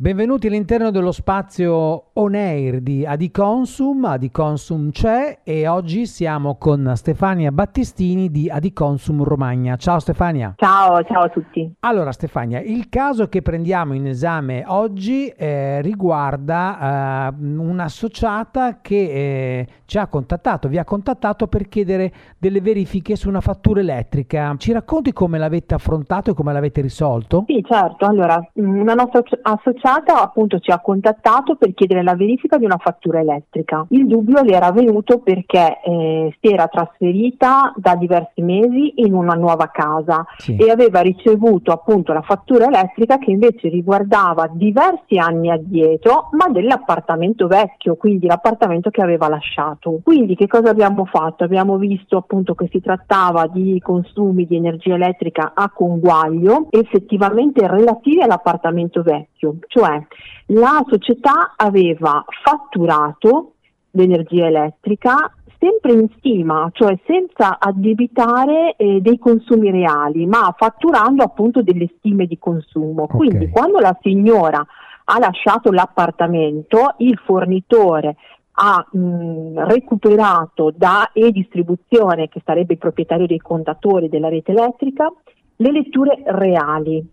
Benvenuti all'interno dello spazio on air di Adiconsum, Adiconsum c'è e oggi siamo con Stefania Battistini di Adiconsum Romagna. Ciao Stefania. Ciao, ciao a tutti. Allora Stefania, il caso che prendiamo in esame oggi eh, riguarda eh, un'associata che eh, ci ha contattato, vi ha contattato per chiedere delle verifiche su una fattura elettrica. Ci racconti come l'avete affrontato e come l'avete risolto? Sì, certo. Allora, una nostra associata associata appunto ci ha contattato per chiedere la verifica di una fattura elettrica. Il dubbio le era venuto perché eh, si era trasferita da diversi mesi in una nuova casa sì. e aveva ricevuto appunto la fattura elettrica che invece riguardava diversi anni addietro ma dell'appartamento vecchio, quindi l'appartamento che aveva lasciato. Quindi che cosa abbiamo fatto? Abbiamo visto appunto che si trattava di consumi di energia elettrica a conguaglio effettivamente relativi all'appartamento vecchio, cioè la società aveva fatturato l'energia elettrica sempre in stima, cioè senza addebitare eh, dei consumi reali, ma fatturando appunto delle stime di consumo. Okay. Quindi quando la signora ha lasciato l'appartamento, il fornitore ha mh, recuperato da e distribuzione, che sarebbe il proprietario dei contatori della rete elettrica, le letture reali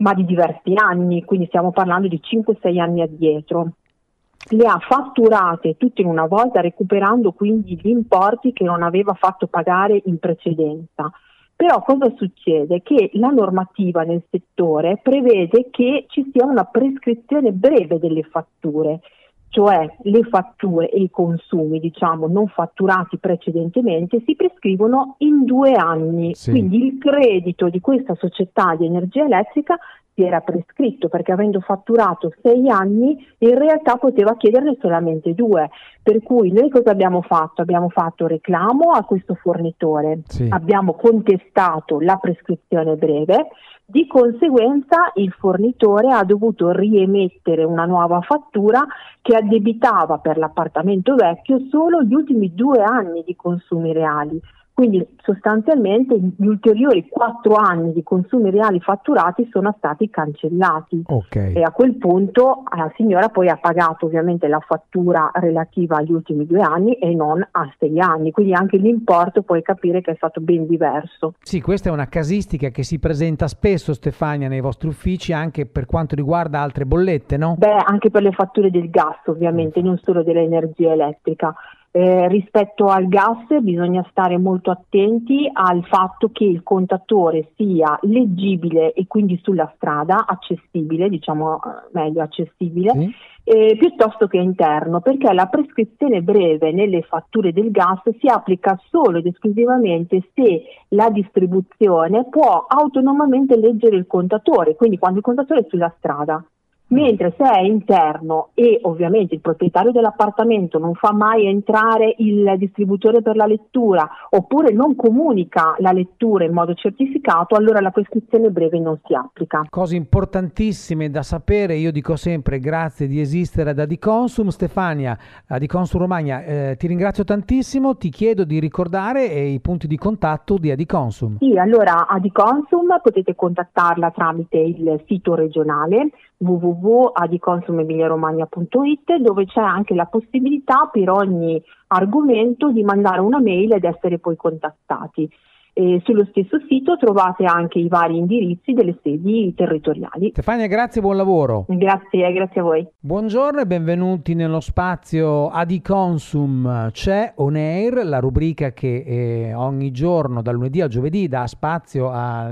ma di diversi anni, quindi stiamo parlando di 5-6 anni addietro. Le ha fatturate tutte in una volta, recuperando quindi gli importi che non aveva fatto pagare in precedenza. Però cosa succede? Che la normativa nel settore prevede che ci sia una prescrizione breve delle fatture cioè le fatture e i consumi diciamo non fatturati precedentemente si prescrivono in due anni, sì. quindi il credito di questa società di energia elettrica si era prescritto perché avendo fatturato sei anni in realtà poteva chiederne solamente due, per cui noi cosa abbiamo fatto? Abbiamo fatto reclamo a questo fornitore, sì. abbiamo contestato la prescrizione breve, di conseguenza il fornitore ha dovuto riemettere una nuova fattura che addebitava per l'appartamento vecchio solo gli ultimi due anni di consumi reali. Quindi sostanzialmente gli ulteriori quattro anni di consumi reali fatturati sono stati cancellati okay. e a quel punto la signora poi ha pagato ovviamente la fattura relativa agli ultimi due anni e non a sei anni, quindi anche l'importo puoi capire che è stato ben diverso. Sì, questa è una casistica che si presenta spesso Stefania nei vostri uffici anche per quanto riguarda altre bollette, no? Beh, anche per le fatture del gas ovviamente, non solo dell'energia elettrica. Eh, rispetto al gas bisogna stare molto attenti al fatto che il contatore sia leggibile e quindi sulla strada, accessibile, diciamo eh, meglio accessibile, sì. eh, piuttosto che interno, perché la prescrizione breve nelle fatture del gas si applica solo ed esclusivamente se la distribuzione può autonomamente leggere il contatore, quindi quando il contatore è sulla strada mentre se è interno e ovviamente il proprietario dell'appartamento non fa mai entrare il distributore per la lettura oppure non comunica la lettura in modo certificato, allora la prescrizione breve non si applica. Cose importantissime da sapere, io dico sempre grazie di esistere ad Adiconsum. Stefania, Adiconsum Romagna, eh, ti ringrazio tantissimo, ti chiedo di ricordare eh, i punti di contatto di Adiconsum. Sì, allora Adiconsum potete contattarla tramite il sito regionale www.adiconsumemiliaromagna.it dove c'è anche la possibilità per ogni argomento di mandare una mail ed essere poi contattati. E sullo stesso sito trovate anche i vari indirizzi delle sedi territoriali. Stefania, grazie buon lavoro. Grazie, grazie a voi. Buongiorno e benvenuti nello spazio Adiconsum. C'è On Air, la rubrica che eh, ogni giorno, dal lunedì al giovedì, dà spazio a,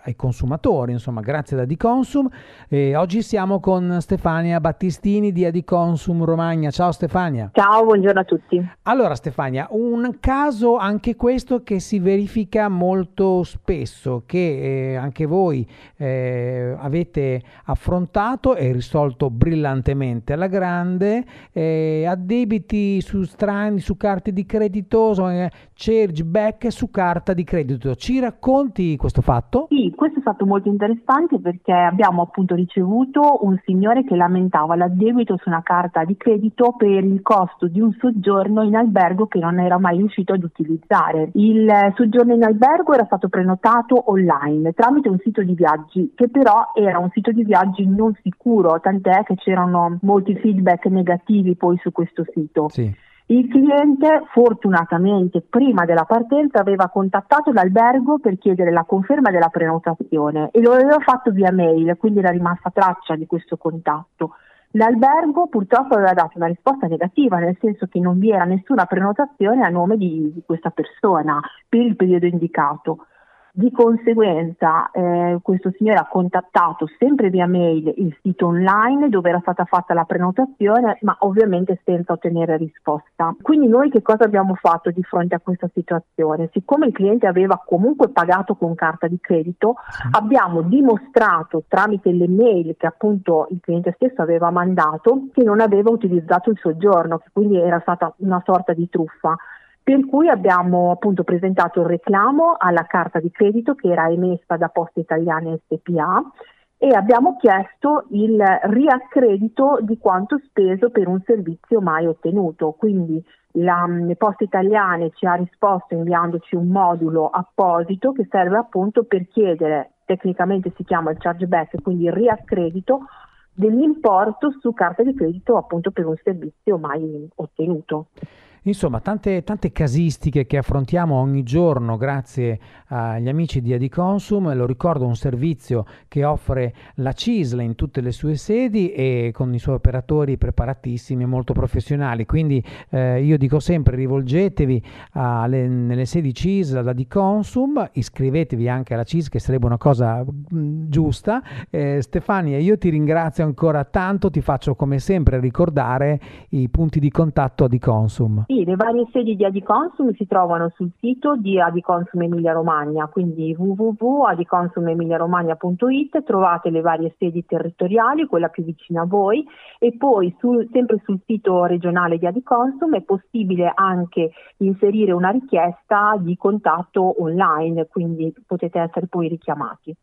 ai consumatori, insomma, grazie ad Adiconsum. E oggi siamo con Stefania Battistini di Adiconsum Romagna. Ciao Stefania. Ciao, buongiorno a tutti. Allora Stefania, un caso anche questo che si verifica critica molto spesso che eh, anche voi eh, avete affrontato e risolto brillantemente alla grande, eh, addebiti su strani, su carte di credito, eh, chargeback su carta di credito. Ci racconti questo fatto? Sì, questo è stato molto interessante perché abbiamo appunto ricevuto un signore che lamentava l'addebito su una carta di credito per il costo di un soggiorno in albergo che non era mai riuscito ad utilizzare. Il soggiorno in albergo era stato prenotato online tramite un sito di viaggi che però era un sito di viaggi non sicuro, tant'è che c'erano molti feedback negativi poi su questo sito. Sì. Il cliente fortunatamente prima della partenza aveva contattato l'albergo per chiedere la conferma della prenotazione e lo aveva fatto via mail, quindi era rimasta traccia di questo contatto. L'albergo purtroppo aveva dato una risposta negativa, nel senso che non vi era nessuna prenotazione a nome di, di questa persona per il periodo indicato. Di conseguenza eh, questo signore ha contattato sempre via mail il sito online dove era stata fatta la prenotazione, ma ovviamente senza ottenere risposta. Quindi noi che cosa abbiamo fatto di fronte a questa situazione? Siccome il cliente aveva comunque pagato con carta di credito, sì. abbiamo dimostrato tramite le mail che appunto il cliente stesso aveva mandato che non aveva utilizzato il soggiorno, che quindi era stata una sorta di truffa per cui abbiamo appunto presentato il reclamo alla carta di credito che era emessa da Poste Italiane SPA e abbiamo chiesto il riaccredito di quanto speso per un servizio mai ottenuto. Quindi la, le Poste Italiane ci ha risposto inviandoci un modulo apposito che serve appunto per chiedere, tecnicamente si chiama il chargeback, quindi il riaccredito dell'importo su carta di credito appunto per un servizio mai ottenuto. Insomma, tante, tante, casistiche che affrontiamo ogni giorno grazie agli amici di Adiconsum. Lo ricordo, un servizio che offre la CISL in tutte le sue sedi e con i suoi operatori preparatissimi e molto professionali. Quindi eh, io dico sempre rivolgetevi alle, nelle sedi CISL ad Adiconsum, iscrivetevi anche alla CISL che sarebbe una cosa mh, mm, giusta. Eh, Stefania, io ti ringrazio ancora tanto, ti faccio come sempre ricordare i punti di contatto Adiconsum. Sì, le varie sedi di Adiconsum si trovano sul sito di Adiconsum Emilia Romagna, quindi www.adiconsumemiliaromagna.it trovate le varie sedi territoriali, quella più vicina a voi e poi sul, sempre sul sito regionale di Adiconsum è possibile anche inserire una richiesta di contatto online, quindi potete essere poi richiamati.